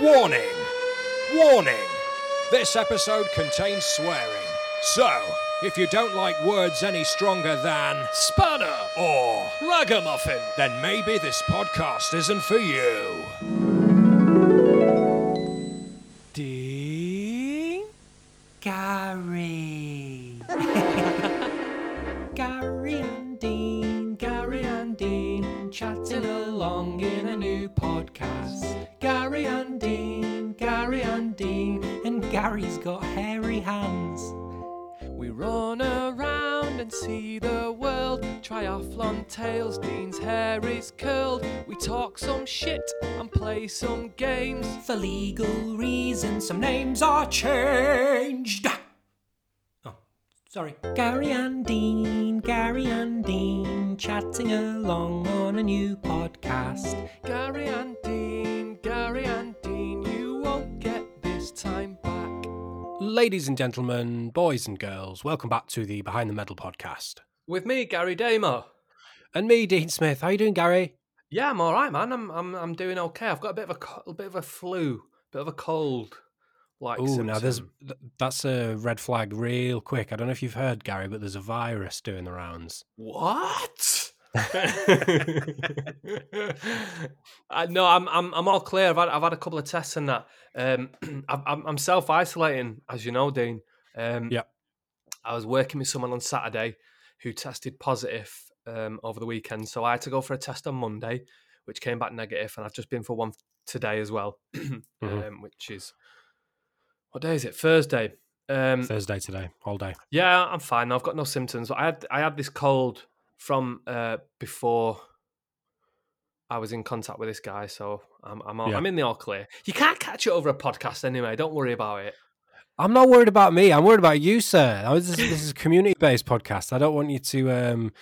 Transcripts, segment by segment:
Warning! Warning! This episode contains swearing. So, if you don't like words any stronger than Spanner! or, Ragamuffin! then maybe this podcast isn't for you. For legal reasons, some names are changed. Oh, sorry. Gary and Dean, Gary and Dean, chatting along on a new podcast. Gary and Dean, Gary and Dean, you won't get this time back. Ladies and gentlemen, boys and girls, welcome back to the Behind the Medal podcast. With me, Gary Damer. And me, Dean Smith. How you doing, Gary? Yeah, I'm all right, man. I'm I'm I'm doing okay. I've got a bit of a, co- a bit of a flu, bit of a cold. Like Oh, now there's th- that's a red flag, real quick. I don't know if you've heard, Gary, but there's a virus doing the rounds. What? I no, I'm I'm I'm all clear. I've had I've had a couple of tests and that. Um, I'm I'm- self isolating, as you know, Dean. Um, Yep. I was working with someone on Saturday who tested positive um, over the weekend, so I had to go for a test on Monday, which came back negative, and I've just been for one today as well, um, which is what day is it? Thursday. Um, Thursday today, all day. yeah, I'm fine. I've got no symptoms. I had I had this cold from uh, before I was in contact with this guy, so I'm I'm, all, Yeah. I'm in the all clear. You can't catch it over a podcast anyway. Don't worry about it. I'm not worried about me. I'm worried about you, sir. This, this is a community-based podcast. I don't want you to um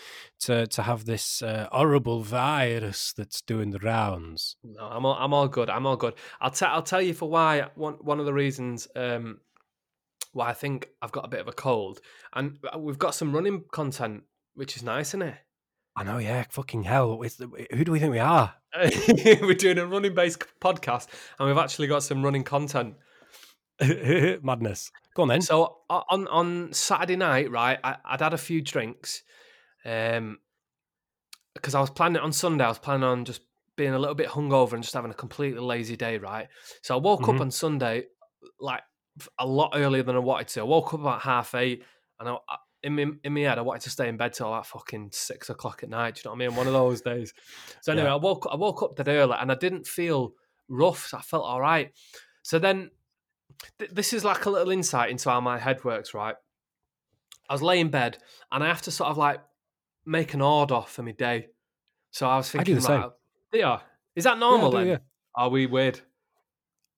to to have this uh, horrible virus that's doing the rounds. No, I'm all, I'm all good. I'm all good. I'll tell I'll tell you for why one one of the reasons um why I think I've got a bit of a cold, and uh, we've got some running content, which is nice, isn't it? I know, yeah. Fucking hell. Who do we think we are? We're doing a running based podcast, and we've actually got some running content. Madness. Go on then. So on on Saturday night, right, I, I'd had a few drinks, um, because I was planning on Sunday. I was planning on just being a little bit hungover and just having a completely lazy day, right. So I woke Mhm. up on Sunday like a lot earlier than I wanted to. I woke up about half eight, and I, I- in my in my head, I wanted to stay in bed till like fucking six o'clock at night. Do you know what I mean? One of those days. So anyway, Yeah. I woke I woke up that early, and I didn't feel rough. So I felt all right. So then th- this is like a little insight into how my head works, right? I was laying in bed and I have to sort of like make an order for my day. So I was I thinking, do the same. yeah, is that Yeah, normal do, then? yeah. Are we weird?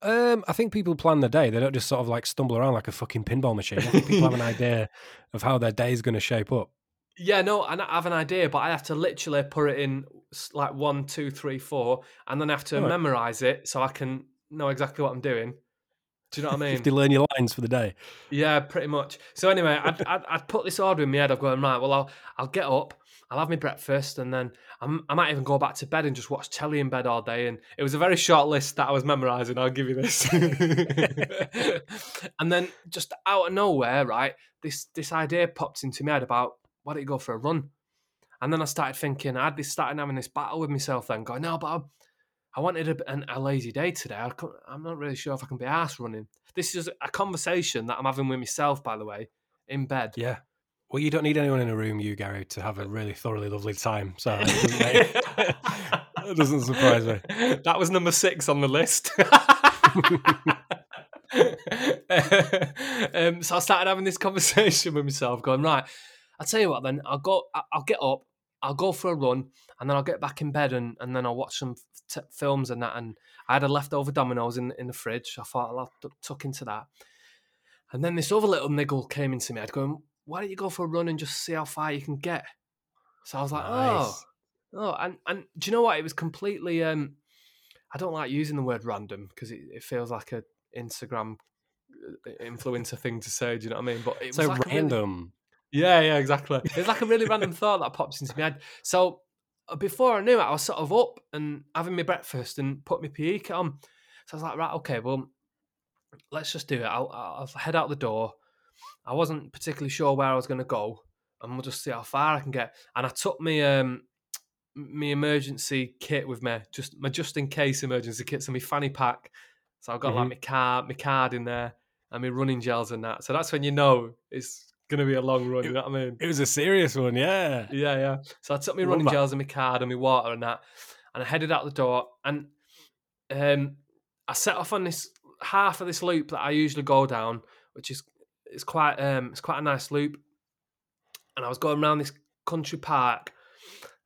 Um, I think people plan their day. They don't just sort of like stumble around like a fucking pinball machine. I think people have an idea of how their day is going to shape up. Yeah, no, I have an idea, but I have to literally put it in like one, two, three, four, and then I have to Alright. memorize it so I can know exactly what I'm doing. Do you know what I mean? You have to learn your lines for the day. Yeah, pretty much. So anyway, I'd, I'd, I'd put this order in my head. I'm going right. Well, I'll I'll get up. I'll have my breakfast, and then I'm, I might even go back to bed and just watch telly in bed all day. And it was a very short list that I was memorising. I'll give you this. and then just out of nowhere, right, this this idea popped into my head about why don't you go for a run? And then I started thinking. I had this started having this battle with myself. Then going, no, but I, I wanted a, an, a lazy day today. I I'm not really sure if I can be asked running. This is a conversation that I'm having with myself, by the way, in bed. Yeah. Well, you don't need anyone in a room, you Gary, to have a really thoroughly lovely time. So it doesn't, doesn't surprise me. That was number six on the list. um, so I started having this conversation with myself, going right. I'll tell you what, then I'll go. I'll get up. I'll go for a run, and then I'll get back in bed, and, and then I'll watch some t- films and that. And I had a leftover Domino's in in the fridge. I thought I'll t- tuck into that. And then this other little niggle came into me. I'd go, why don't you go for a run and just see how far you can get? So I was like, oh, Nice. oh, and and do you know what? It was completely. um I don't like using the word random because it, it feels like a Instagram uh, influencer thing to say. Do you know what I mean? But it was So like a really- random. yeah, yeah, exactly. It's like a really random thought that pops into my head. So before I knew it, I was sort of up and having my breakfast and put my PE kit on. So I was like, right, okay, well, let's just do it. I'll, I'll head out the door. I wasn't particularly sure where I was going to go, and we'll just see how far I can get. And I took me um my emergency kit with me, just my just in case emergency kit, so my fanny pack. So I've got like my card, my card in there, and my running gels and that. So that's when you know it's gonna be a long run. You know what I mean? It was a serious one, yeah. Yeah, yeah. So I took my running gels and my card and my water and that, and I headed out the door. And um, I set off on this half of this loop that I usually go down, which is it's quite um it's quite a nice loop. And I was going around this country park,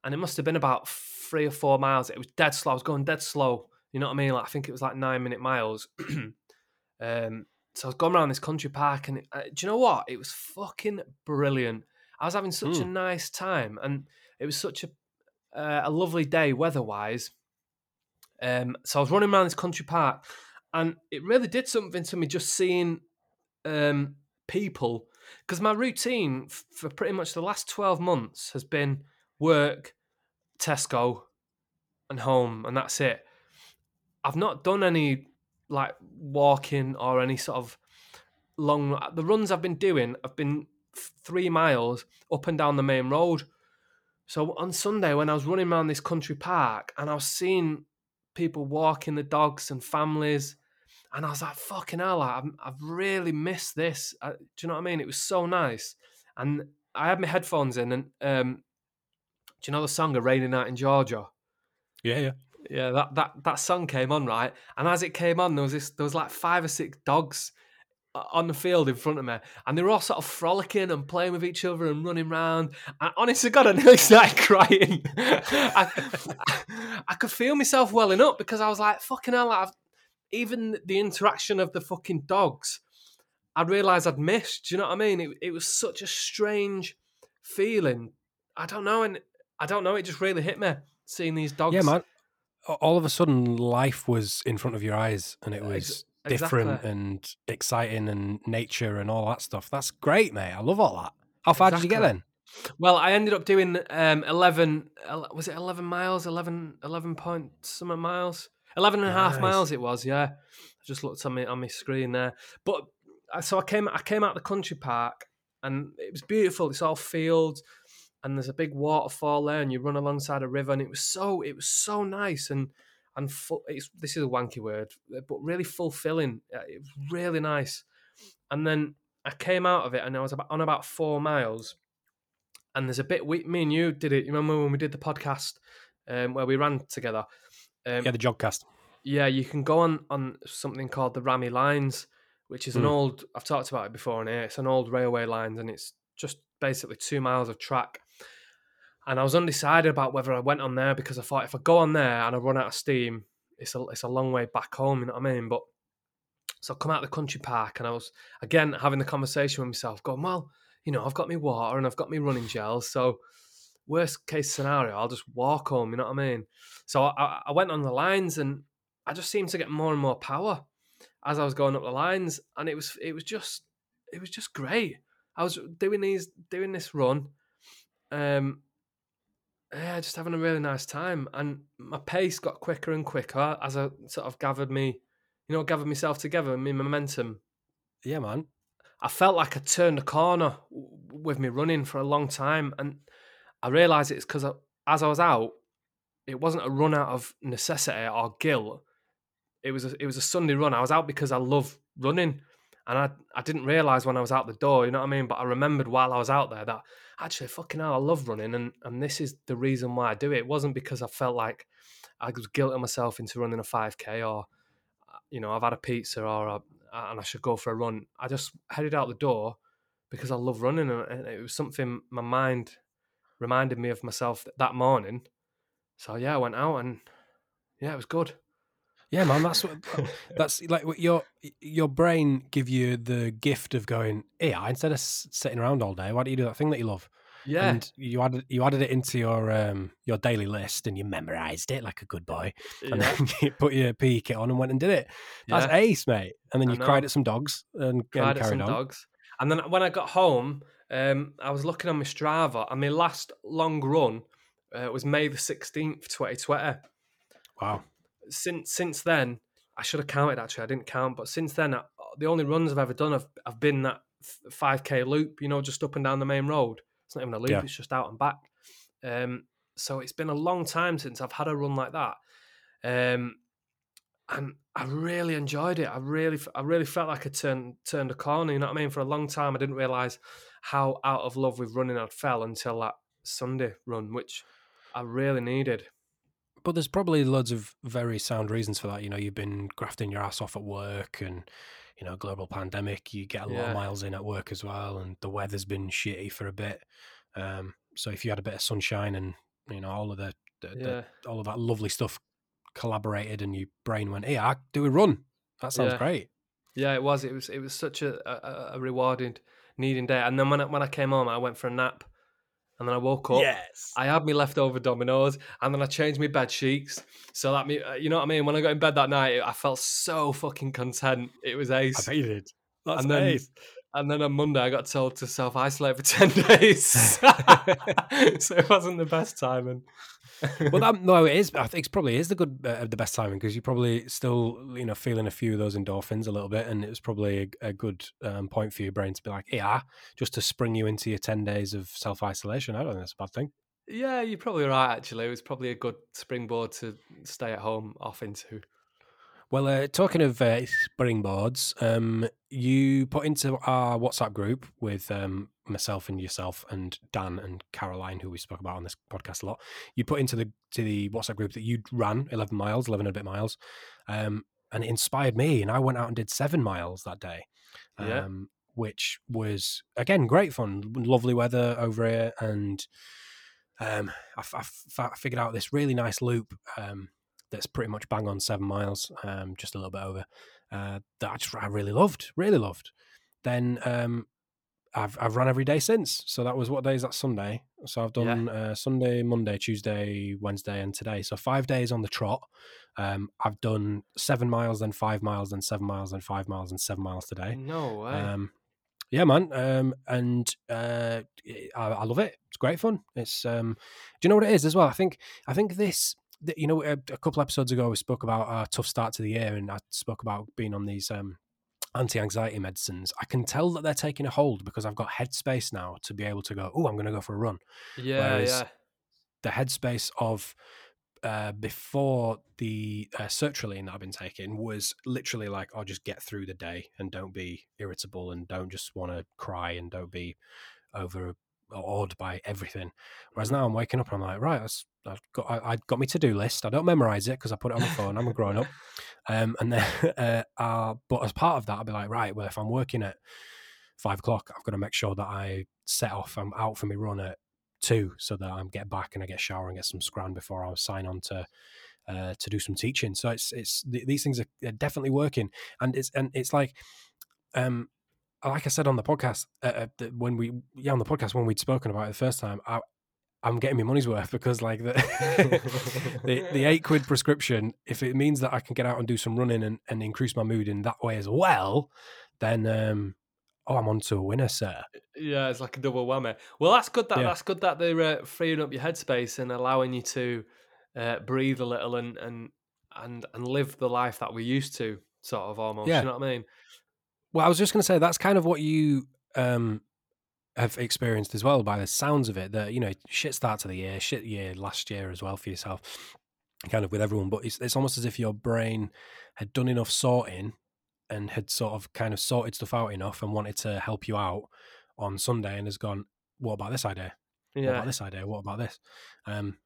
and it must have been about three or four miles. It was dead slow. I was going dead slow. You know what I mean? Like I think it was like nine minute miles. um, so I was going around this country park, and uh, do you know what? It was fucking brilliant. I was having such a nice time, and it was such a uh, a lovely day weather-wise. Um, so I was running around this country park, and it really did something to me just seeing um, people. Because my routine f- for pretty much the last twelve months has been work, Tesco, and home, and that's it. I've not done any like walking or any sort of long. The runs I've been doing have been three miles up and down the main road. So on Sunday, when I was running around this country park and I was seeing people walking the dogs and families, and I was like, "Fucking hell! I've, I've really missed this." Uh, do you know what I mean? It was so nice, and I had my headphones in, and um, do you know the song "A Rainy Night in Georgia"? Yeah, yeah. Yeah, that, that that song came on right, and as it came on, there was this there was like five or six dogs uh, on the field in front of me, and they were all sort of frolicking and playing with each other and running around. And honest to God, I nearly started crying. I, I could feel myself welling up because I was like, "Fucking hell!" I've, even the interaction of the fucking dogs, I realised I'd missed. Do you know what I mean? It, it was such a strange feeling. I don't know, and I don't know. It just really hit me seeing these dogs. Yeah, man. All of a sudden, life was in front of your eyes, and it was Ex- different and exciting, and nature and all that stuff. That's great, mate. I love all that. How far did you get then? Well, I ended up doing um, 11, was it 11 miles? 11, 11 point something miles? 11 and a half miles it was, yeah. I just looked on my, on my screen there. But uh, so I came, I came out the country park and it was beautiful. It's all fields and there's a big waterfall there and you run alongside a river and it was so, it was so nice and, and fu- it's, this is a wanky word, uh, but really fulfilling. Uh, It was really nice. And then I came out of it and I was about, on about four miles and there's a bit we, me and you did it. You remember when we did the podcast um, where we ran together? Um, Yeah, the jogcast. yeah, you can go on on something called the Rami Lines, which is an Mm. old. I've talked about it before on here. It's an old railway lines, and it's just basically two miles of track. And I was undecided about whether I went on there because I thought if I go on there and I run out of steam, it's a it's a long way back home. You know what I mean? But so I come out of the country park, and I was again having the conversation with myself, going, well, you know, I've got my water and I've got my running gels, so worst case scenario, I'll just walk home. You know what I mean? So I, I went on the lines, and I just seemed to get more and more power as I was going up the lines, and it was it was just it was just great. I was doing these doing this run, um, yeah, just having a really nice time, and my pace got quicker and quicker as I sort of gathered me, you know, gathered myself together and my momentum. Yeah, man. I felt like I turned a corner with me running for a long time, and I realised it's because as I was out, it wasn't a run out of necessity or guilt. It was a, it was a Sunday run. I was out because I love running, and I I didn't realise when I was out the door. You know what I mean? But I remembered while I was out there that actually fucking hell, I love running, and and this is the reason why I do it. It wasn't because I felt like I was guilting myself into running a five k or uh, you know I've had a pizza or a, uh, and I should go for a run. I just headed out the door because I love running, and it was something my mind reminded me of myself that morning. So yeah, I went out and yeah, it was good. Yeah, man. That's what. That's like what your your brain give you the gift of going. Yeah, instead of sitting around all day, why don't you do that thing that you love? Yeah, And you added you added it into your um your daily list, and you memorized it like a good boy. And yeah, then you put your PE kit on and went and did it. That's yeah. ace, mate. And then you cried at some dogs and, and Cried at carried some on. dogs. And then when I got home, um, I was looking on my Strava, and my last long run uh, was May the sixteenth, twenty twenty. Wow. Since since then, I should have counted actually. I didn't count, but since then, I, the only runs I've ever done have, have been that five k loop. You know, just up and down the main road. It's not even a loop; Yeah. it's just out and back. Um, so it's been a long time since I've had a run like that, um, and I really enjoyed it. I really, I really felt like I turned turned a corner. You know what I mean? For a long time, I didn't realize how out of love with running I'd fell until that Sunday run, which I really needed. But there's probably loads of very sound reasons for that. You know, you've been grafting your ass off at work and, you know, global pandemic, you get a lot Yeah. of miles in at work as well. And the weather's been shitty for a bit. Um, so if you had a bit of sunshine and, you know, all of the, the, the all of that lovely stuff collaborated and your brain went, hey, I do a run. That sounds Yeah. great. yeah, it was. It was. It was such a, a, a rewarding, needing day. And then when I, when I came home, I went for a nap, and then I woke up. Yes. I had my leftover Domino's, and then I changed my bed sheets. So that me, uh, you know what I mean. When I got in bed that night, I felt so fucking content. It was I ace. bet you did. That's and then, ace. And then on Monday, I got told to self isolate for ten days. so it wasn't the best timing. well, that, no, it is. I think it probably is the good, uh, the best timing because you're probably still, you know, feeling a few of those endorphins a little bit, and it was probably a, a good um, point for your brain to be like, yeah, just to spring you into your ten days of self isolation. I don't think that's a bad thing. yeah, you're probably right. Actually, it was probably a good springboard to stay at home off into. Well, uh, talking of uh, springboards, um, you put into our WhatsApp group with um, myself and yourself and Dan and Caroline, who we spoke about on this podcast a lot. You put into the to the WhatsApp group that you ran eleven miles, eleven and a bit miles, um, and it inspired me. And I went out and did seven miles that day, Yeah. um, which was again great fun, lovely weather over here, and um, I, f- I f- I figured out this really nice loop. That's pretty much bang on seven miles, um, just a little bit over. Uh, that I just I really loved, really loved. Then um, I've I've run every day since. So that was what day is that Sunday? So I've Yeah. done uh, Sunday, Monday, Tuesday, Wednesday, and today. So five days on the trot. Um, I've done seven miles, then five miles, then seven miles, then five miles, and seven miles today. No way. Um, yeah, man. Um, and uh, I, I love it. It's great fun. It's um, do you know what it is as well? I think I think this. You know, a, a couple episodes ago, we spoke about our tough start to the year, and I spoke about being on these um, anti-anxiety medicines. I can tell that they're taking a hold because I've got headspace now to be able to go. Oh, I'm going to go for a run. yeah, whereas- yeah. The headspace of uh, before the uh, sertraline that I've been taking was literally like, "I'll just get through the day and don't be irritable and don't just want to cry and don't be over awed by everything." Whereas now I'm waking up and I'm like, "Right, that's, I've got I, I got my to do list. I don't memorize it because I put it on my phone. I'm a grown up." Um, and then, uh, uh, but as part of that, I'll be like, "Right, well, if I'm working at five o'clock, I've got to make sure that I set off. I'm out for my run at two, so that I get back and I get a shower and get some scran before I sign on to uh, to do some teaching. So it's it's th- these things are, are definitely working, and it's and it's like, um, like I said on the podcast uh, uh, when we yeah on the podcast when we'd spoken about it the first time, I. I'm getting my money's worth because, like the the, the eight quid prescription, if it means that I can get out and do some running and, and increase my mood in that way as well, then um, oh, I'm on to a winner, sir. Yeah, it's like a double whammy. Well, that's good. That Yeah. that's good that they're uh, freeing up your headspace and allowing you to uh, breathe a little and and and and live the life that we used to, sort of almost. Yeah. You know what I mean? Well, I was just going to say that's kind of what you um, have experienced as well by the sounds of it. That you know, shit start to the year, shit year last year as well for yourself, kind of with everyone. But it's it's almost as if your brain had done enough sorting and had sort of kind of sorted stuff out enough and wanted to help you out on Sunday and has gone, what about this idea? yeah. What about this idea? What about this? Um,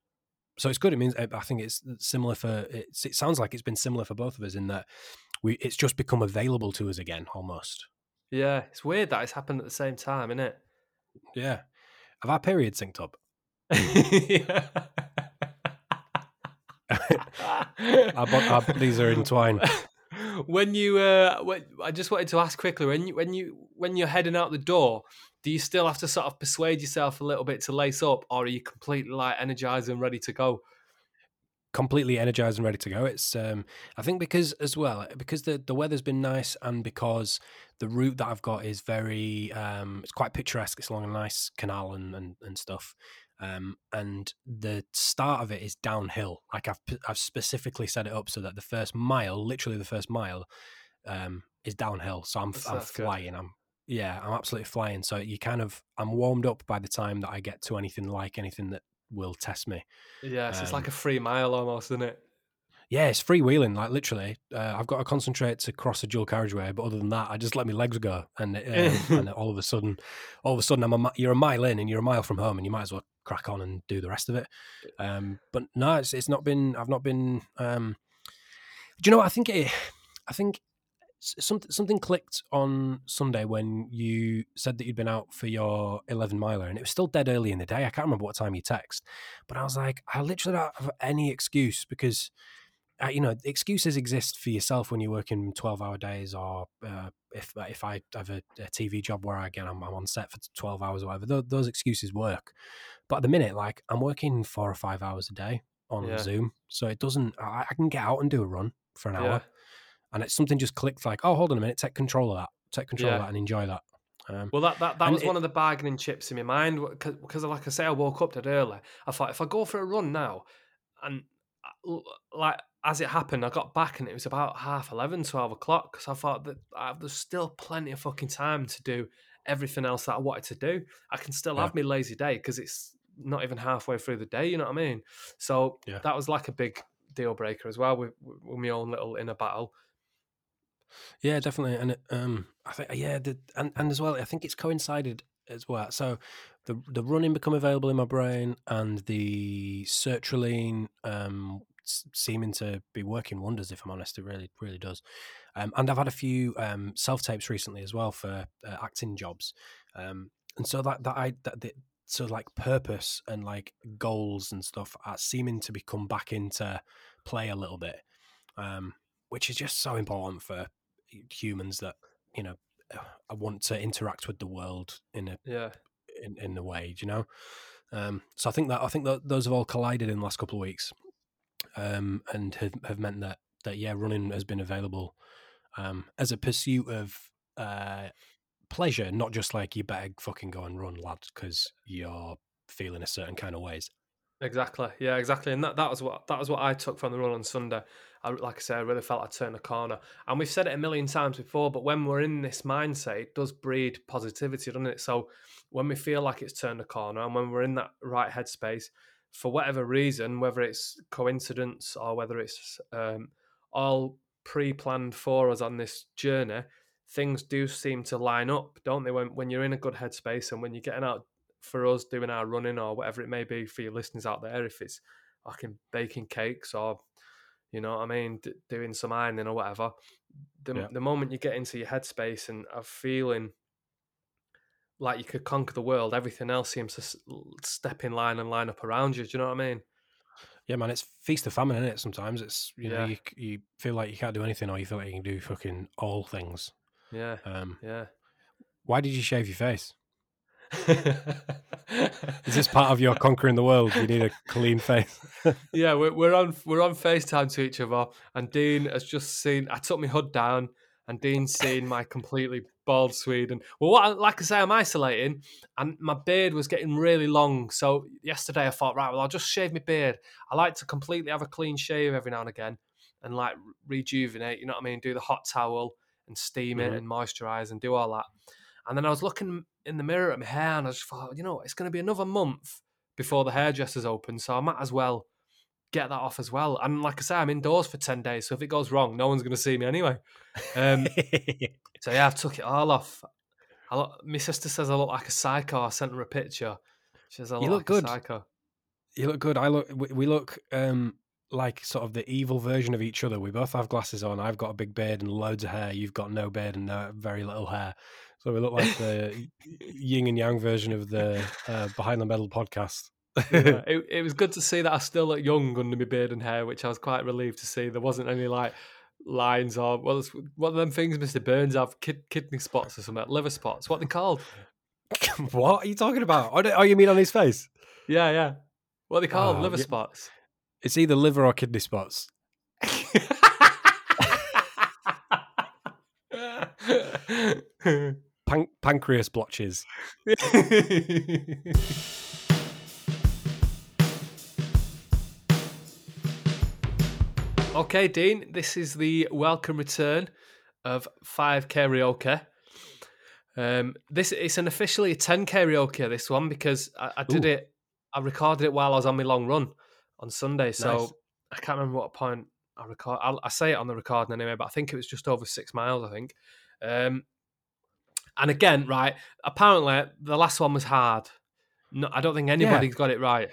so it's good. It means I I think it's similar for. It's, it sounds like it's been similar for both of us in that we it's just become available to us again almost. Yeah. It's weird that it's happened at the same time, isn't it? Yeah. Have our periods synced up? yeah. Our, bo- our bodies are entwined. when you uh when, i just wanted to ask quickly when you when you when you're heading out the door do you still have to sort of persuade yourself a little bit to lace up or are you completely like energized and ready to go completely energized and ready to go. It's um I think because as well because the the weather's been nice and because the route that I've got is very um it's quite picturesque. It's along a nice canal and and, and stuff. Um, and the start of it is downhill. Like I've I've specifically set it up so that the first mile, literally the first mile, um, is downhill. So I'm That's- I'm that's good. flying. I'm yeah, I'm absolutely flying. So you kind of I'm warmed up by the time that I get to anything like anything that will test me. Yes, it's like Um, a free mile almost, isn't it? Yeah, it's freewheeling, like literally. Uh, I've got to concentrate to cross a dual carriageway, but other than that, I just let my legs go, and um, and all of a sudden, all of a sudden, I'm a, you're a mile in, and you're a mile from home, and you might as well crack on and do the rest of it. Um, but no, it's it's not been. I've not been. Um, do you know what I think? It, I think something something clicked on Sunday when you said that you'd been out for your 11 miler, and it was still dead early in the day. I can't remember what time you text, but I was like, I literally don't have any excuse because uh, you know, excuses exist for yourself when you're working 12 hour days or uh, if if I have a, a TV job where again I'm, I'm on set for 12 hours or whatever, those, those excuses work. But at the minute, like I'm working four or five hours a day on Yeah. Zoom, so it doesn't. I, I can get out and do a run for an hour, Yeah. And it's something just clicked like, oh, hold on a minute, take control of that, take control Yeah. of that, and enjoy that. Um, Well, that that, that was it- one of the bargaining chips in my mind because, like I say, I woke up dead early. I thought if I go for a run now, and uh, like as it happened, I got back and it was about half 11, 12 o'clock. Because I thought that uh, there's still plenty of fucking time to do everything else that I wanted to do. I can still Yeah. have my lazy day because it's not even halfway through the day. You know what I mean? So Yeah. that was like a big deal breaker as well with, with with my own little inner battle. Yeah, definitely, and um, I think yeah, the, and and as well, I think it's coincided as well. So the the running become available in my brain, and the sertraline um seeming to be working wonders. If I'm honest, it really really does. Um, and I've had a few um self tapes recently as well for uh, acting jobs, um, and so that that I that the, so like purpose and like goals and stuff are seeming to become back into play a little bit, um, which is just so important for humans that you know I want to interact with the world in a Yeah. in, in a way, you know. Um, so I think that I think that those have all collided in the last couple of weeks, um, and have, have meant that that yeah, running has been available um, as a pursuit of uh, pleasure, not just like you better fucking go and run, lad, because you're feeling a certain kind of ways. Exactly. Yeah, exactly. And that, that was what that was what I took from the run on Sunday. I, like I said, I really felt I turned a corner. And we've said it a million times before, but when we're in this mindset, it does breed positivity, doesn't it? So when we feel like it's turned a corner and when we're in that right headspace, for whatever reason, whether it's coincidence or whether it's um, all pre-planned for us on this journey, things do seem to line up, don't they? When when you're in a good headspace and when you're getting out for us doing our running or whatever it may be for your listeners out there, if it's fucking baking cakes or you know what I mean, d- doing some ironing or whatever, the, Yeah. the moment you get into your headspace and are feeling like you could conquer the world, everything else seems to s- step in line and line up around you. Do you know what I mean? Yeah, man, it's feast of famine, isn't it? Sometimes it's you know Yeah. you, you feel like you can't do anything, or you feel like you can do fucking all things. Yeah, Um, yeah. why did you shave your face? Is this part of your conquering the world? You need a clean face. yeah, we're, we're on we're on FaceTime to each other, and Dean has just seen. I took my hood down, and Dean's seen my completely bald Sweden. Well, I- like I say, I'm isolating, and my beard was getting really long. So yesterday I thought, right, well, I'll just shave my beard. I like to completely have a clean shave every now and again, and like rejuvenate. You know what I mean? Do the hot towel and steam it Mhm. and moisturize and do all that. And then I was looking in the mirror at my hair, and I just thought, you know, it's going to be another month before the hairdresser's open, so I might as well get that off as well. And like I say, I'm indoors for 10 days, so if it goes wrong, no one's going to see me anyway. Um, so yeah, I've took it all off. I look, my sister says I look like a psycho. I sent her a picture. She says I look, You look like good. a psycho. you look good. I look. We, we look um, like sort of the evil version of each other. We both have glasses on. I've got a big beard and loads of hair. You've got no beard and no, very little hair. So we look like the yin and yang version of the uh, Behind the Medal podcast. Yeah, it, it was good to see that I still look young under my beard and hair, which I was quite relieved to see. There wasn't any like lines or well, it's one of them things Mr. Burns have kid, kidney spots or something, liver spots. What they called? what are you talking about? Oh, oh, you mean on his face? Yeah, yeah. What they called? Oh, liver yeah. spots. It's either liver or kidney spots. Pan- pancreas blotches. okay, Dean, this is the welcome return of 5 karaoke. Um, this it's an officially a 10 karaoke this one because I, I did Ooh. it I recorded it while I was on my long run on Sunday, so Nice. I can't remember what point I record. I'll, I say it on the recording anyway, but I think it was just over six miles. I think. Um, and again, right? Apparently, the last one was hard. No, I don't think anybody's got it right.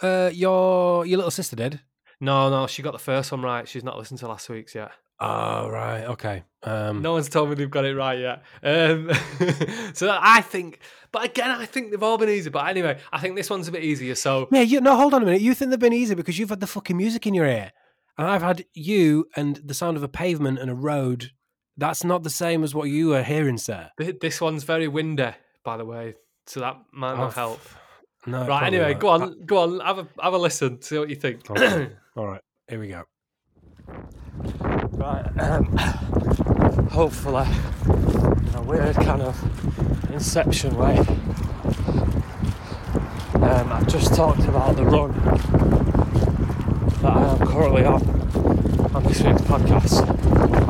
Uh, your your little sister did. No, no, she got the first one right. She's not listened to last week's yet. Oh right, okay. Um, No one's told me they've got it right yet. Um, so I think, but again, I think they've all been easy. But anyway, I think this one's a bit easier. So Yeah, you no, hold on a minute. You think they've been easy because you've had the fucking music in your ear, and I've had you and the sound of a pavement and a road. That's not the same as what you are hearing, sir. this one's very windy, by the way. So that might Oh, not f- help. No. Right. Anyway, not. go on, go on. Have a have a listen. See what you think. Okay. All right, here we go. Right. Um, hopefully, in a weird kind of inception way. Um, I've just talked about the run that I am currently on on this week's podcast.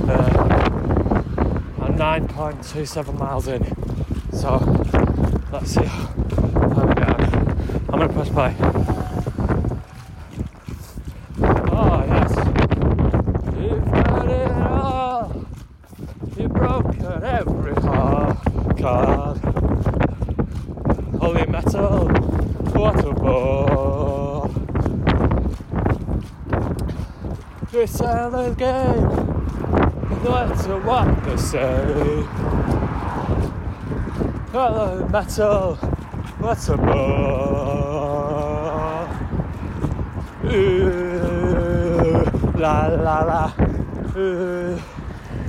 Uh, I'm 9.27 miles in. So let's see how we go. I'm gonna press play. Oh yes. You've got it all. You've broken every heart card. Holy metal, water ball. The game, matter what they say. Holy metal, water ball. La la la. Ooh,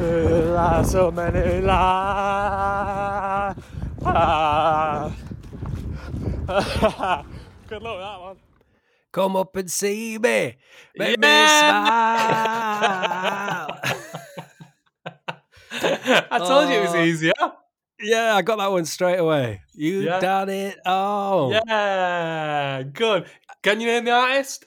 ooh, la, so many la. Ah. Good luck with that one. Come up and see me. Make Yeah! me smile. I told you it was Oh. easier. yeah, I got that one straight away. You Yeah. done it. Oh, Yeah, good. Can you name the artist?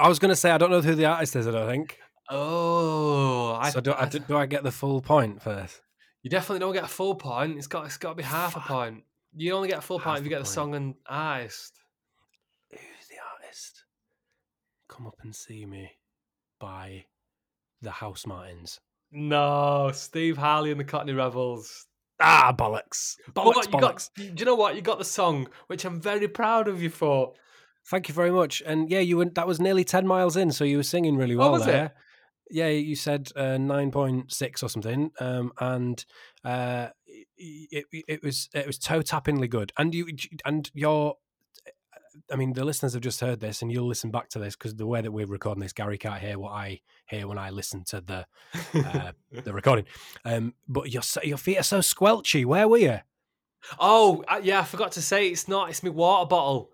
I was going to say I don't know who the artist is. I don't think. Oh, I, so do I, do, do I get the full point first? you definitely don't get a full point. It's got it's got to be half a point. You only get a full point if you get the point. song and artist. Who's the artist? Come up and see me by the Housemartins. No, Steve Harley and the Cockney Rebels. Ah, bollocks. Bollocks, you bollocks. got, do you know what? You got the song, which I'm very proud of you for. Thank you very much. And yeah, you were, that was nearly 10 miles in, so you were singing really Oh, well was it? there. Yeah, you said uh, 9.6 or something. Um, and uh, it, it, it was it was toe tappingly good. And you and your I mean, the listeners have just heard this, and you'll listen back to this because the way that we're recording this, Gary can't hear what I hear when I listen to the uh, the recording. Um, but your your feet are so squelchy. Where were you? oh, yeah, I forgot to say it's not. It's my water bottle.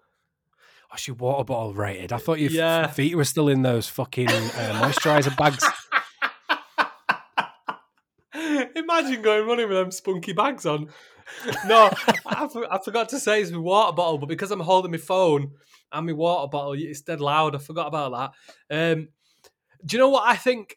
Oh, she water bottle rated. I thought your Yeah. feet were still in those fucking uh, moisturizer bags. Imagine going running with them spunky bags on. No, I, for- I forgot to say it's my water bottle, but because I'm holding my phone and my water bottle, it's dead loud. I forgot about that. Um, do you know what I think?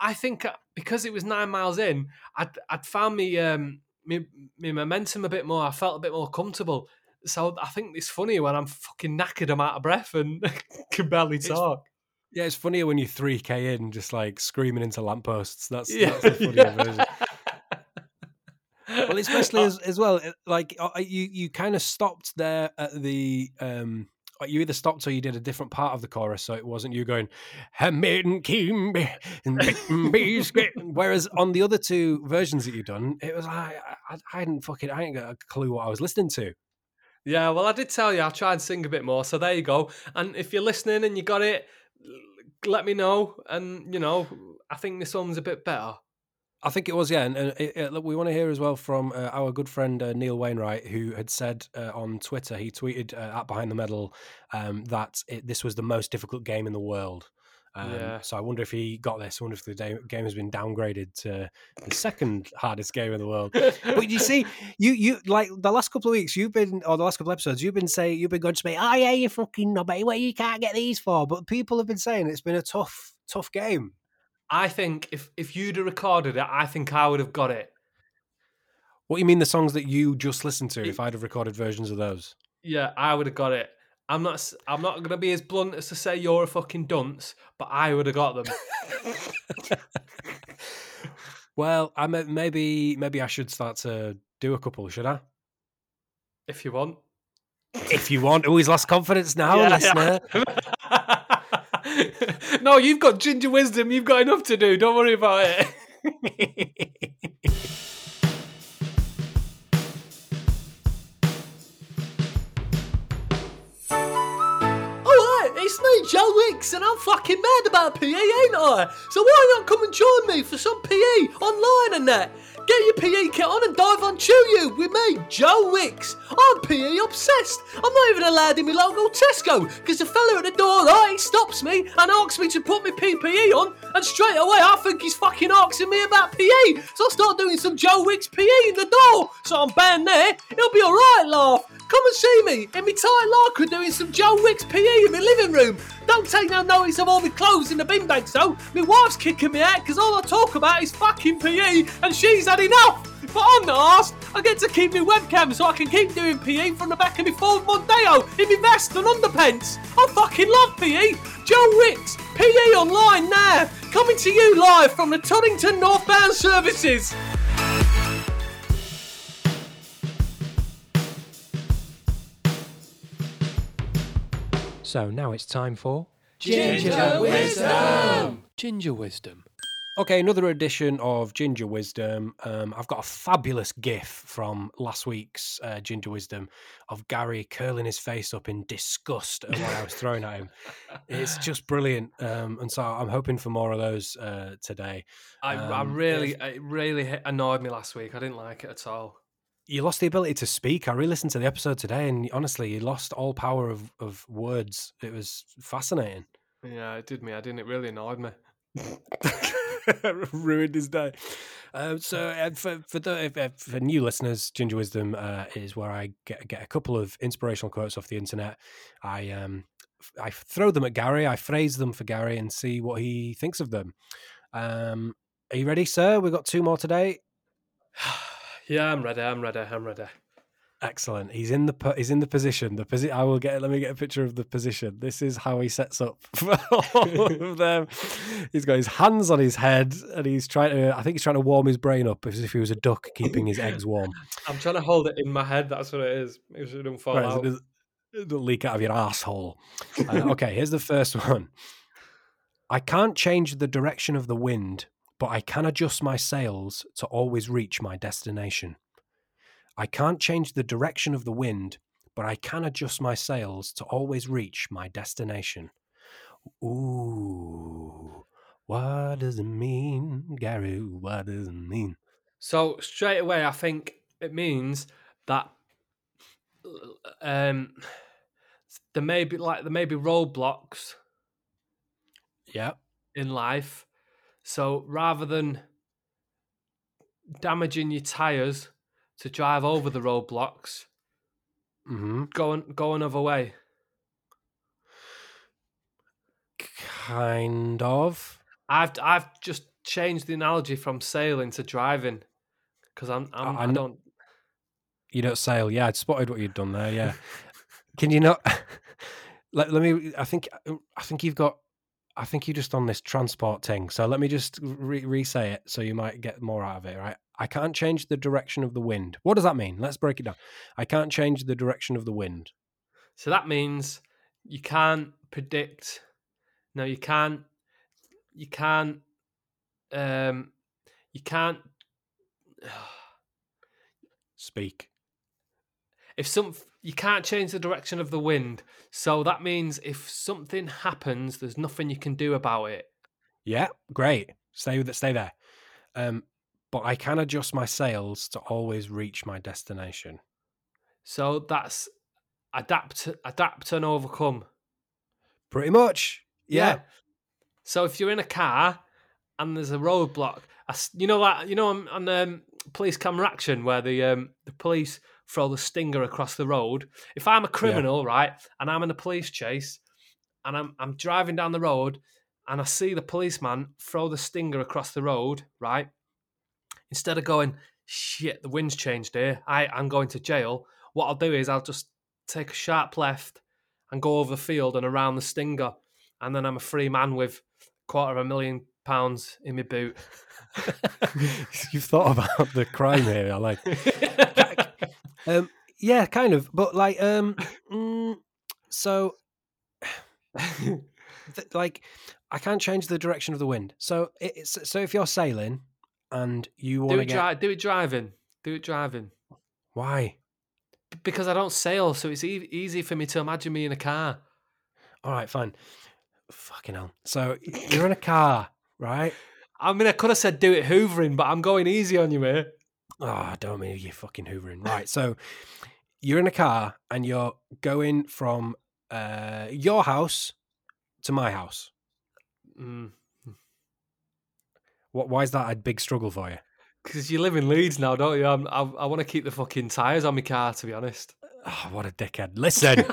I think uh, because it was nine miles in, I'd, I'd found me, um, me, me momentum a bit more. I felt a bit more comfortable. So I think it's funny when I'm fucking knackered, I'm out of breath and can barely It's- talk. Yeah, it's funnier when you're three k in, just like screaming into lampposts. That's Yeah, that's the funnier yeah. version. Well, especially as as well, uh, like uh, you you kind of stopped there at the um. uh, You either stopped or you did a different part of the chorus, so it wasn't you going "Hamilton Kimby and bacon biscuit." Whereas on the other two versions that you've done, it was like I, I hadn't fucking I ain't got a clue what I was listening to. Yeah, well, I did tell you I'll try and sing a bit more. So there you go. And if you're listening and you got it, let me know. And you know, I think this one's a bit better. I think it was, yeah. And, and it, it, look, we want to hear as well from uh, our good friend uh, Neil Wainwright, who had said uh, on Twitter, he tweeted uh, at Behind the Medal um, that it, this was the most difficult game in the world. Um, Yeah. So I wonder if he got this. I wonder if the da- game has been downgraded to the second hardest game in the world. But you see, you you like the last couple of weeks, you've been or the last couple of episodes, you've been saying you've been going to me, oh yeah, you fucking knobby, where you can't get these for. But people have been saying it's been a tough, tough game. I think if if you'd have recorded it, I think I would have got it. What do you mean the songs that you just listened to? If I'd have recorded versions of those, Yeah, I would have got it. I'm not. I'm not gonna be as blunt as to say you're a fucking dunce, but I would have got them. well, I may- maybe maybe I should start to do a couple. Should I? if you want. If you want, always lost confidence now, Yeah, listener. no, you've got ginger wisdom. You've got enough to do. Don't worry about it. It's me, Joe Wicks, and I'm fucking mad about PE, ain't I? So why not come and join me for some PE online and that? Get your PE kit on and dive on You with me, Joe Wicks. I'm PE obsessed. I'm not even allowed in my local Tesco because the fella at the door he stops me and asks me to put my PPE on, and straight away I think he's fucking asking me about PE. So I start doing some Joe Wicks PE in the door. So I'm banned there. It'll be alright, laugh. Come and see me in my tight locker doing some Joe Wicks PE in my living room. Don't take no notice of all my clothes in the bin bag, though. My wife's kicking me out because all I talk about is fucking PE and she's had enough. But I'm not asked. I get to keep my webcam so I can keep doing PE from the back of my Ford Mondeo in my vest and underpants. I fucking love PE. Joe Wicks, PE online now. Coming to you live from the Toddington Northbound Services. So now it's time for Ginger Wisdom. Ginger Wisdom. Okay, another edition of Ginger Wisdom. Um, I've got a fabulous GIF from last week's uh, Ginger Wisdom of Gary curling his face up in disgust at what I was throwing at him. It's just brilliant, um, and so I'm hoping for more of those uh, today. I, I Um, really, it really annoyed me last week. I didn't like it at all. You lost the ability to speak. I re-listened to the episode today, and honestly, you lost all power of, of words. It was fascinating. Yeah, it did me. I didn't. It really annoyed me. ruined his day. Um, so uh, for for, the, if, if- for new listeners, Ginger Wisdom uh, is where I get get a couple of inspirational quotes off the internet. I um I throw them at Gary. I phrase them for Gary and see what he thinks of them. Um, are you ready, sir? We've got two more today. yeah, I'm ready. I'm ready. I'm ready. Excellent. He's in the he's in the position. The posi- I will get. Let me get a picture of the position. This is how he sets up for all of them. He's got his hands on his head, and he's trying to. I think he's trying to warm his brain up as if he was a duck keeping his eggs warm. I'm trying to hold it in my head. That's what it is. It shouldn't fall Right, out. doesn't- it doesn't leak out of your asshole. Uh, okay, here's the first one. I can't change the direction of the wind, but I can adjust my sails to always reach my destination. I can't change the direction of the wind, but I can adjust my sails to always reach my destination. Ooh, what does it mean, Gary? What does it mean? So straight away, I think it means that um, there may be like there may be roadblocks Yeah. in life. So rather than damaging your tires to drive over the roadblocks, Mm-hmm. go go another way. Kind of. I've I've just changed the analogy from sailing to driving because I'm, I'm I I don't You don't sail. Yeah, I'd spotted what you'd done there. Yeah. Can you not? let, let me. I think. I think you've got. I think you're just on this transport thing. So let me just re- re-say it, so you might get more out of it. Right. I can't change the direction of the wind. What does that mean? Let's break it down. I can't change the direction of the wind. So that means you can't predict. No, you can't. You can't. Um, you can't. Speak. If some, you can't change the direction of the wind. So that means if something happens, there's nothing you can do about it. Yeah. Great. Stay with it. Stay there. Um, but I can adjust my sails to always reach my destination. So that's adapt, adapt and overcome. Pretty much. yeah. So if you're in a car and there's a roadblock, you know that you know on, on um, police camera action where the um, the police throw the stinger across the road. If I'm a criminal, right, and I'm in a police chase, and I'm I'm driving down the road, and I see the policeman throw the stinger across the road, right, instead of going shit, the wind's changed here, I I'm going to jail. What I'll do is I'll just take a sharp left and go over the field and around the stinger, and then I'm a free man with quarter of a million pounds in my boot. You've thought about the crime here. I like. Um, yeah, kind of, but like, um, mm, so, th- like, I can't change the direction of the wind. So, it's so if you're sailing and you want to it, get dri- do it driving. Do it driving. why? B- Because I don't sail, so it's e- easy for me to imagine me in a car. All right, fine. Fucking hell. So you're in a car, right? I mean, I could have said do it hoovering, but I'm going easy on you, mate. Oh, I don't mean you fucking hoovering. Right. So you're in a car and you're going from uh, your house to my house. Mm. What? Why is that a big struggle for you? Because you live in Leeds now, don't you? I'm, I, I want to keep the fucking tyres on my car, to be honest. Oh, what a dickhead! Listen,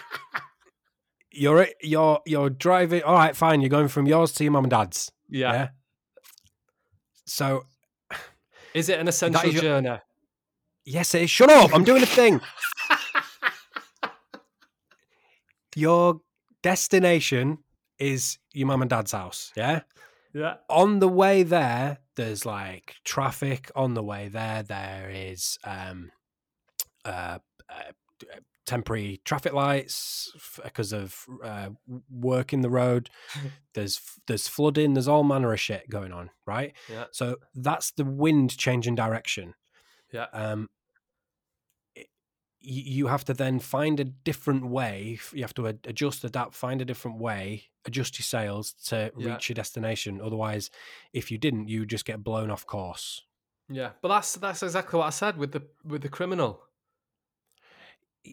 you're you're you're driving. All right, fine. You're going from yours to your mum and dad's. yeah. Yeah. So Is it an essential your- journey? yes, it is. Shut up! I'm doing a thing. your destination is your mum and dad's house. Yeah. Yeah. on the way there, there's like traffic. On the way there, there is um, uh, uh, temporary traffic lights because of uh, work in the road. there's there's flooding. There's all manner of shit going on, right? Yeah. So that's the wind changing direction. Yeah. Um, it- you have to then find a different way. You have to adjust, adapt, find a different way, adjust your sails to Yeah. reach your destination. Otherwise, if you didn't, you just get blown off course. Yeah. But that's that's exactly what I said with the with the criminal.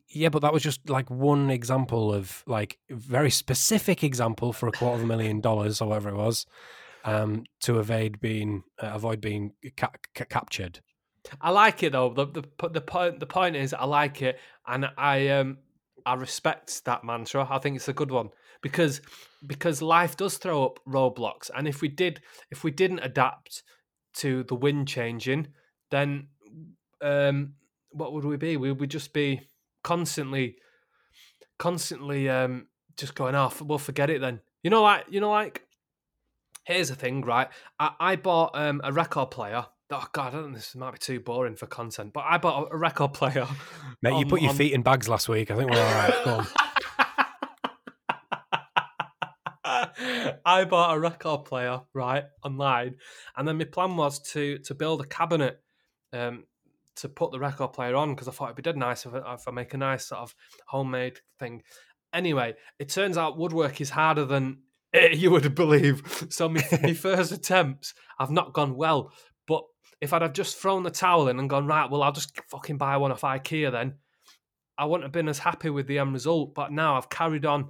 Yeah, but that was just like one example of like very specific example for a quarter of a million dollars or whatever it was, um, to evade being uh, avoid being ca- ca- captured. I like it though. The the the point the point is I like it and I um I respect that mantra. I think it's a good one because because life does throw up roadblocks and if we did if we didn't adapt to the wind changing then um what would we be? We would just be constantly constantly um just going off. Well forget it then. You know like you know like here's the thing, right? I, I bought um, a record player. Oh god, I don't know. This might be too boring for content, but I bought a, record player. Mate, you put your on- feet in bags last week. I think we're all right. Go on. I bought a record player right online, and then my plan was to to build a cabinet um, to put the record player on because I thought it'd be dead nice if I, if I make a nice sort of homemade thing. Anyway, it turns out woodwork is harder than you would believe. So my, my first attempts have not gone well. But if I'd have just thrown the towel in and gone right, well, I'll just fucking buy one off IKEA then. I wouldn't have been as happy with the end result. But now I've carried on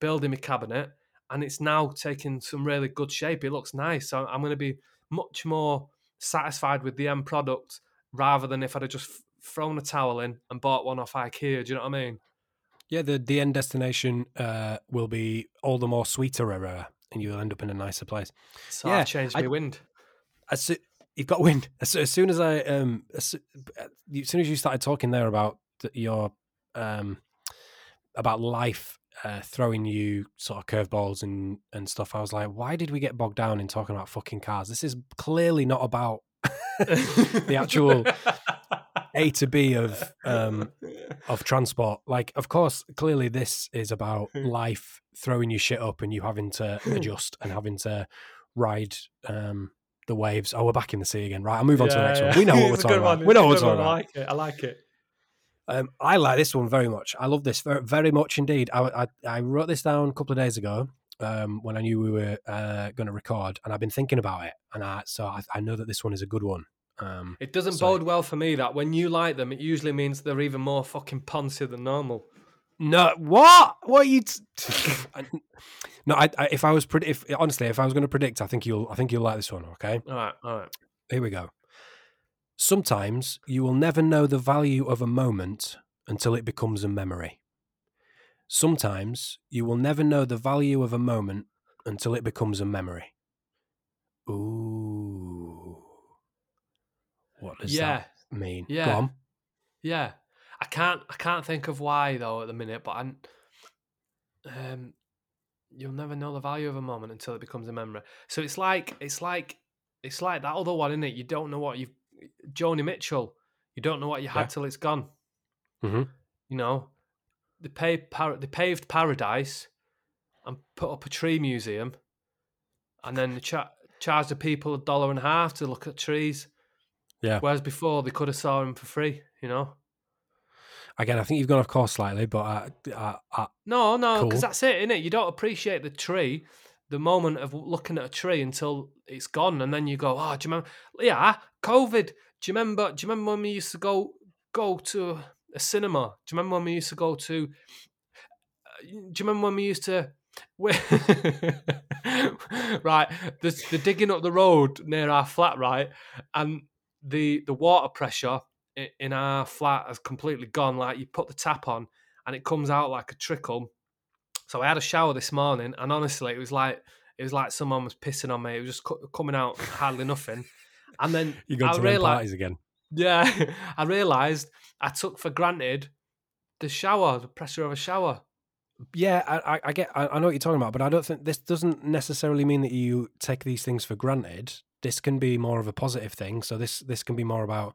building my cabinet, and it's now taking some really good shape. It looks nice. So I'm going to be much more satisfied with the end product rather than if I'd have just thrown a towel in and bought one off IKEA. Do you know what I mean? Yeah, the the end destination uh, will be all the more sweeter, and you'll end up in a nicer place. So Yeah, I've changed I- my wind. As you've got wind. As, as soon as I um, as, as soon as you started talking there about your um, about life uh, throwing you sort of curveballs and and stuff, I was like, why did we get bogged down in talking about fucking cars? This is clearly not about the actual A to B of um, of transport. Like, of course, clearly this is about life throwing you shit up and you having to adjust and having to ride um, the waves. Oh, we're back in the sea again. Right, I'll move on to the next yeah. one. We know what we're talking about. We know what we're It's a good talking about. I like it. I like it. Um, I like this one very much. I love this very, very much indeed. I, I, I wrote this down a couple of days ago um, when I knew we were uh, going to record, and I've been thinking about it. And I, so I, I know that this one is a good one. Um, It doesn't So- bode well for me that when you like them, it usually means they're even more fucking poncy than normal. No, what? What are you? T- no, I, I, if I was pred- if honestly, if I was going to predict, I think you'll, I think you'll like this one. Okay, All right, all right. here we go. Sometimes you will never know the value of a moment until it becomes a memory. Sometimes you will never know the value of a moment until it becomes a memory. Ooh, what does Yeah, that mean? yeah. Yeah. I can't, I can't think of why though at the minute, but I'm. Um, you'll never know the value of a moment until it becomes a memory. So it's like, it's like, it's like that other one, isn't it? You don't know what you've, Joni Mitchell. You don't know what you had Yeah. till it's gone. Mhm. You know, they paved, par- they paved paradise and put up a tree museum, and then they cha- charged the people a dollar and a half to look at trees. Yeah. Whereas before they could have saw him for free. You know. Again, I think you've gone off course slightly, but I, I, I, No, no, because Cool. that's it. You don't appreciate the tree, the moment of looking at a tree until it's gone, and then you go, "Oh, do you remember? Yeah, COVID. Do you remember? Do you remember when we used to go go to a cinema? Do you remember when we used to go to? uh, Do you remember when we used to? right, the, the digging up the road near our flat, right, and the the water pressure in our flat has completely gone. Like you put the tap on and it comes out like a trickle. So I had a shower this morning, and honestly, it was like it was like someone was pissing on me. It was just co- coming out hardly nothing. And then going I to realized, parties again. yeah, I realised I took for granted the shower, the pressure of a shower. Yeah, I, I- get, I, I know what you're talking about, but I don't think this doesn't necessarily mean that you take these things for granted. This can be more of a positive thing. So this, this can be more about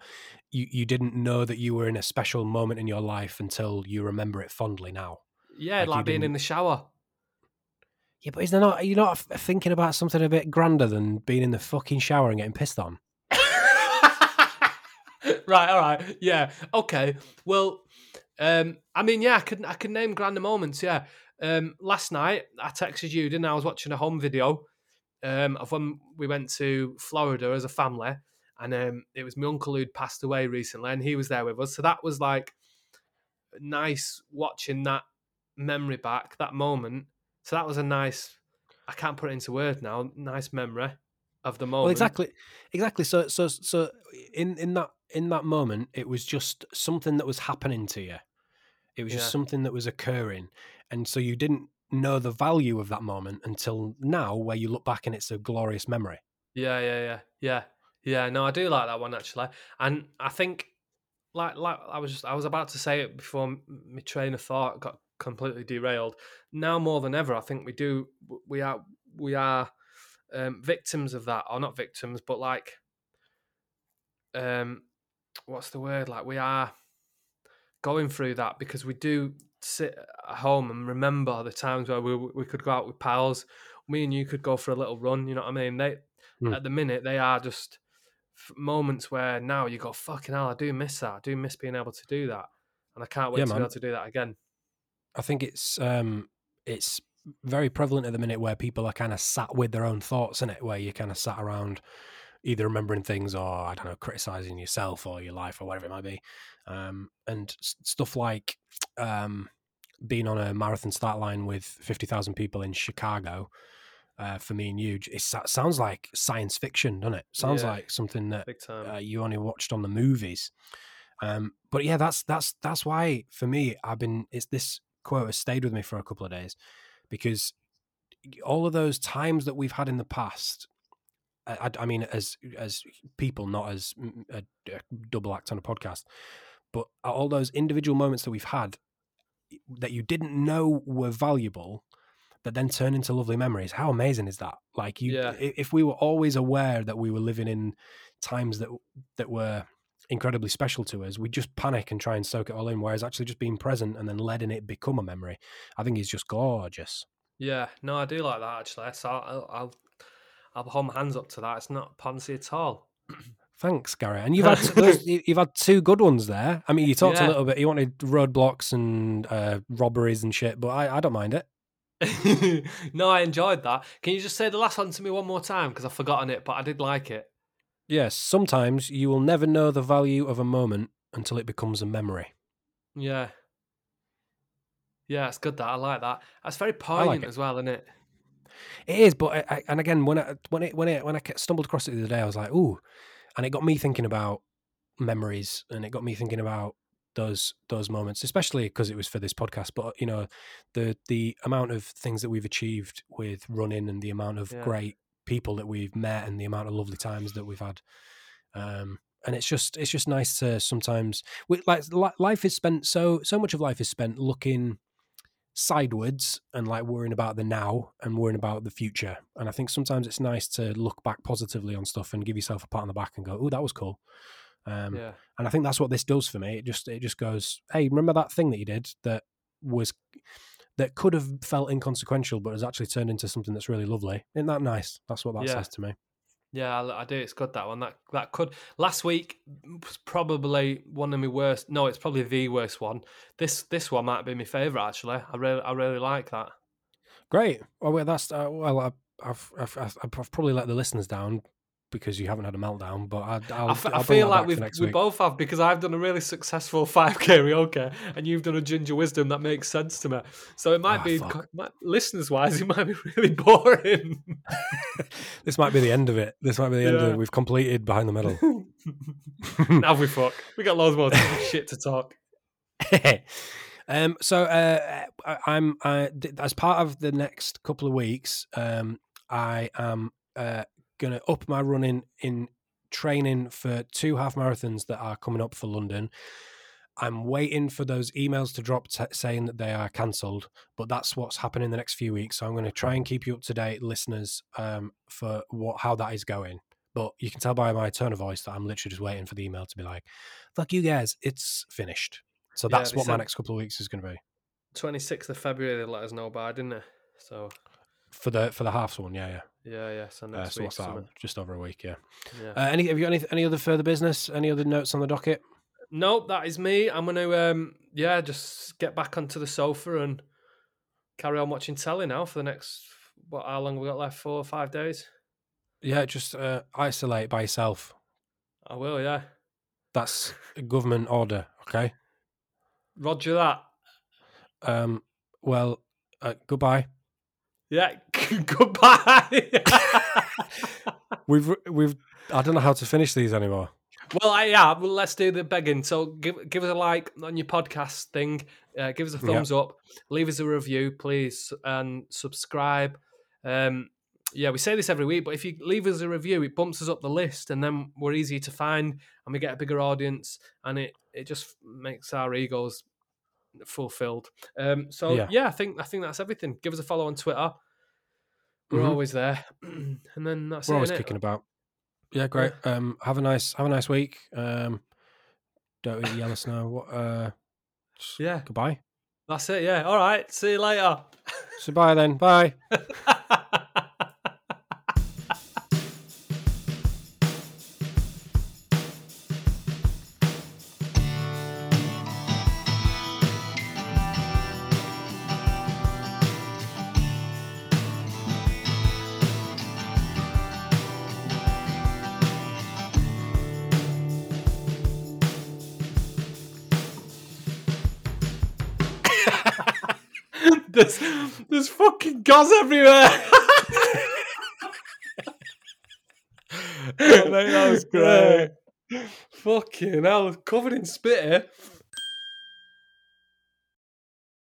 you. You didn't know that you were in a special moment in your life until you remember it fondly now. Yeah, Like like, being in the shower. Yeah, but is there not? Are you not thinking about something a bit grander than being in the fucking shower and getting pissed on? right, all right, yeah, okay. Well, um, I mean, yeah, I could I could name grander moments. Yeah, um, last night I texted you, didn't I? I was watching a home video um, of when we went to Florida as a family, and um, it was my uncle who'd passed away recently, and he was there with us. So that was like nice watching that memory back, that moment. So that was a nice. I can't put it into words now. Nice memory of the moment. Well, exactly, exactly. So, so, so in in that in that moment, it was just something that was happening to you. It was just something that was occurring, and so you didn't know the value of that moment until now, where you look back and it's a glorious memory. Yeah, yeah, yeah, yeah, yeah. No, I do like that one actually, and I think, like, like I was just, I was about to say it before my train of thought got completely derailed. Now more than ever, I think we do, we are, we are um, victims of that, or not victims, but like, um, what's the word? Like we are going through that because we do sit at home and remember the times where we we could go out with pals. Me and you could go for a little run. You know what I mean? They Hmm. at the minute they are just moments where now you go fucking hell. I do miss that. I do miss being able to do that, and I can't wait Yeah, to be able to do that again. I think it's um it's very prevalent at the minute where people are kind of sat with their own thoughts in it, where you kind of sat around either remembering things or I don't know, criticizing yourself or your life or whatever it might be, um, and s- stuff like um, being on a marathon start line with fifty thousand people in Chicago. Uh, for me and you, it sounds like science fiction, doesn't it? Sounds Yeah. like something that uh, you only watched on the movies. Um, but yeah, that's that's that's why for me, I've been. It's this quote has stayed with me for a couple of days because all of those times that we've had in the past. I, I- mean, as as people, not as a, a double act on a podcast, but all those individual moments that we've had that you didn't know were valuable, that then turn into lovely memories. How amazing is that? Like you, Yeah. if we were always aware that we were living in times that that were incredibly special to us, we just panic and try and soak it all in. Whereas actually just being present and then letting it become a memory, I think is just gorgeous. Yeah, no, I do like that actually. So I'll, I'll, I'll hold my hands up to that. It's not poncy at all. Thanks, Gary. And you've had those, you- you've had two good ones there. I mean, you talked a little bit. You wanted roadblocks and uh, robberies and shit, but I, I don't mind it. no, I enjoyed that. Can you just say the last one to me one more time? Because I've forgotten it, but I did like it. Yes, sometimes you will never know the value of a moment until it becomes a memory. Yeah. Yeah, it's good that I like that. That's very poignant it. as well, isn't it? It is, but I, I, and again, when I when it when it when I stumbled across it the other day, I was like, ooh, and it got me thinking about memories, and it got me thinking about those those moments, especially because it was for this podcast. But you know, the the amount of things that we've achieved with running, and the amount of Yeah. great people that we've met, and the amount of lovely times that we've had. Um, and it's just it's just nice to sometimes we, like life is spent so so much of life is spent looking sidewards and like worrying about the now and worrying about the future. And I think sometimes it's nice to look back positively on stuff and give yourself a pat on the back and go, "Oh, that was cool." Um, yeah. and I think that's what this does for me. It just it just goes, "Hey, remember that thing that you did that was that could have felt inconsequential, but has actually turned into something that's really lovely." Isn't that nice? That's what that Yeah. says to me. Yeah, I, I do. It's good that one. That that could last week was probably one of my worst. No, it's probably the worst one. This this one might be my favorite actually. I really I really like that. Great. Well, well, that's uh, well, I, I've, I've I've I've probably let the listeners down because you haven't had a meltdown, but I, I'll, I, f- I I'll bring feel like we've, we both have because I've done a really successful 5 karaoke and you've done a ginger wisdom that makes sense to me. So it might Ah, be, listeners wise, it might be really boring. This might be the end of it. This might be the end of it. We've completed Behind the Medal. now we fuck. We got loads more shit to talk. um, so uh, I- I'm I, d- as part of the next couple of weeks, um, I am uh, gonna up my running in training for two half marathons that are coming up for London. I'm waiting for those emails to drop t- saying that they are cancelled, but that's what's happening in the next few weeks. So I'm going to try and keep you up to date, listeners, um, for what how that is going. But you can tell by my tone of voice that I'm literally just waiting for the email to be like, "Fuck you guys, it's finished." So that's they what my next couple of weeks is going to be 26th of February, they let us know by, didn't they? So, for the for the halves one. Yeah, yeah. yeah, yeah. So Uh, so week. what's that? something. Just over a week. Yeah. Yeah. Uh, any have you got any any other further business? Any other notes on the docket? Nope, that is me. I'm gonna um yeah, just get back onto the sofa and carry on watching telly now for the next what how long we got left? Four or five days? Yeah, just uh, isolate by yourself. I will, yeah. That's a government order. Okay. Roger that. Um. Well. Uh, goodbye. Yeah. Goodbye. We've we've. I don't know how to finish these anymore. well, I, yeah. Well, let's do the begging. So give give us a like on your podcast thing. Uh, give us a Yeah. thumbs up. Leave us a review, please, and subscribe. Um, yeah, we say this every week, but if you leave us a review, it bumps us up the list, and then we're easier to find, and we get a bigger audience, and it it just makes our egos fulfilled. Um, so Yeah. yeah. I think I think that's everything. Give us a follow on Twitter. We're Mhm. always there, and then that's We're it. always kicking about. Yeah, great. Um, have a nice have a nice week. Um, don't eat yellow snow. What? Uh, Yeah. Goodbye. That's it. Yeah. All right. See you later. So bye then. Bye. gauze everywhere. Mate, that was great. Fucking hell, covered in spit here.